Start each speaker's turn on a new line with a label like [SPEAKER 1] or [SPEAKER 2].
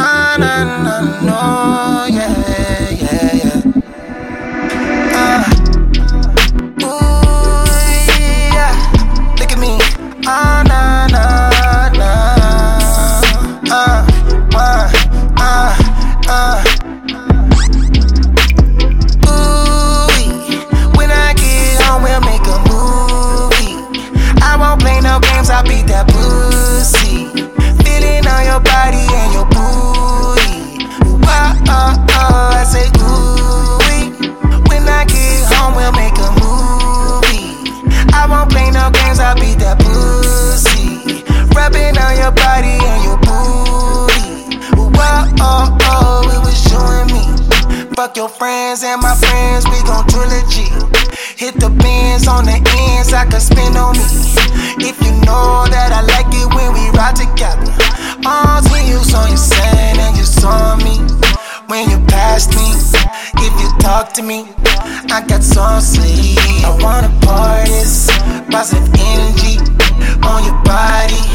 [SPEAKER 1] And, and I know, yeah. Friends and my friends, we gon' trilogy. Hit the bins on the ends, I can spin on me. If you know that I like it when we ride together. Arms when you saw your son and you saw me. When you passed me, if you talk to me, I got some sleep. I wanna party, positive energy on your body.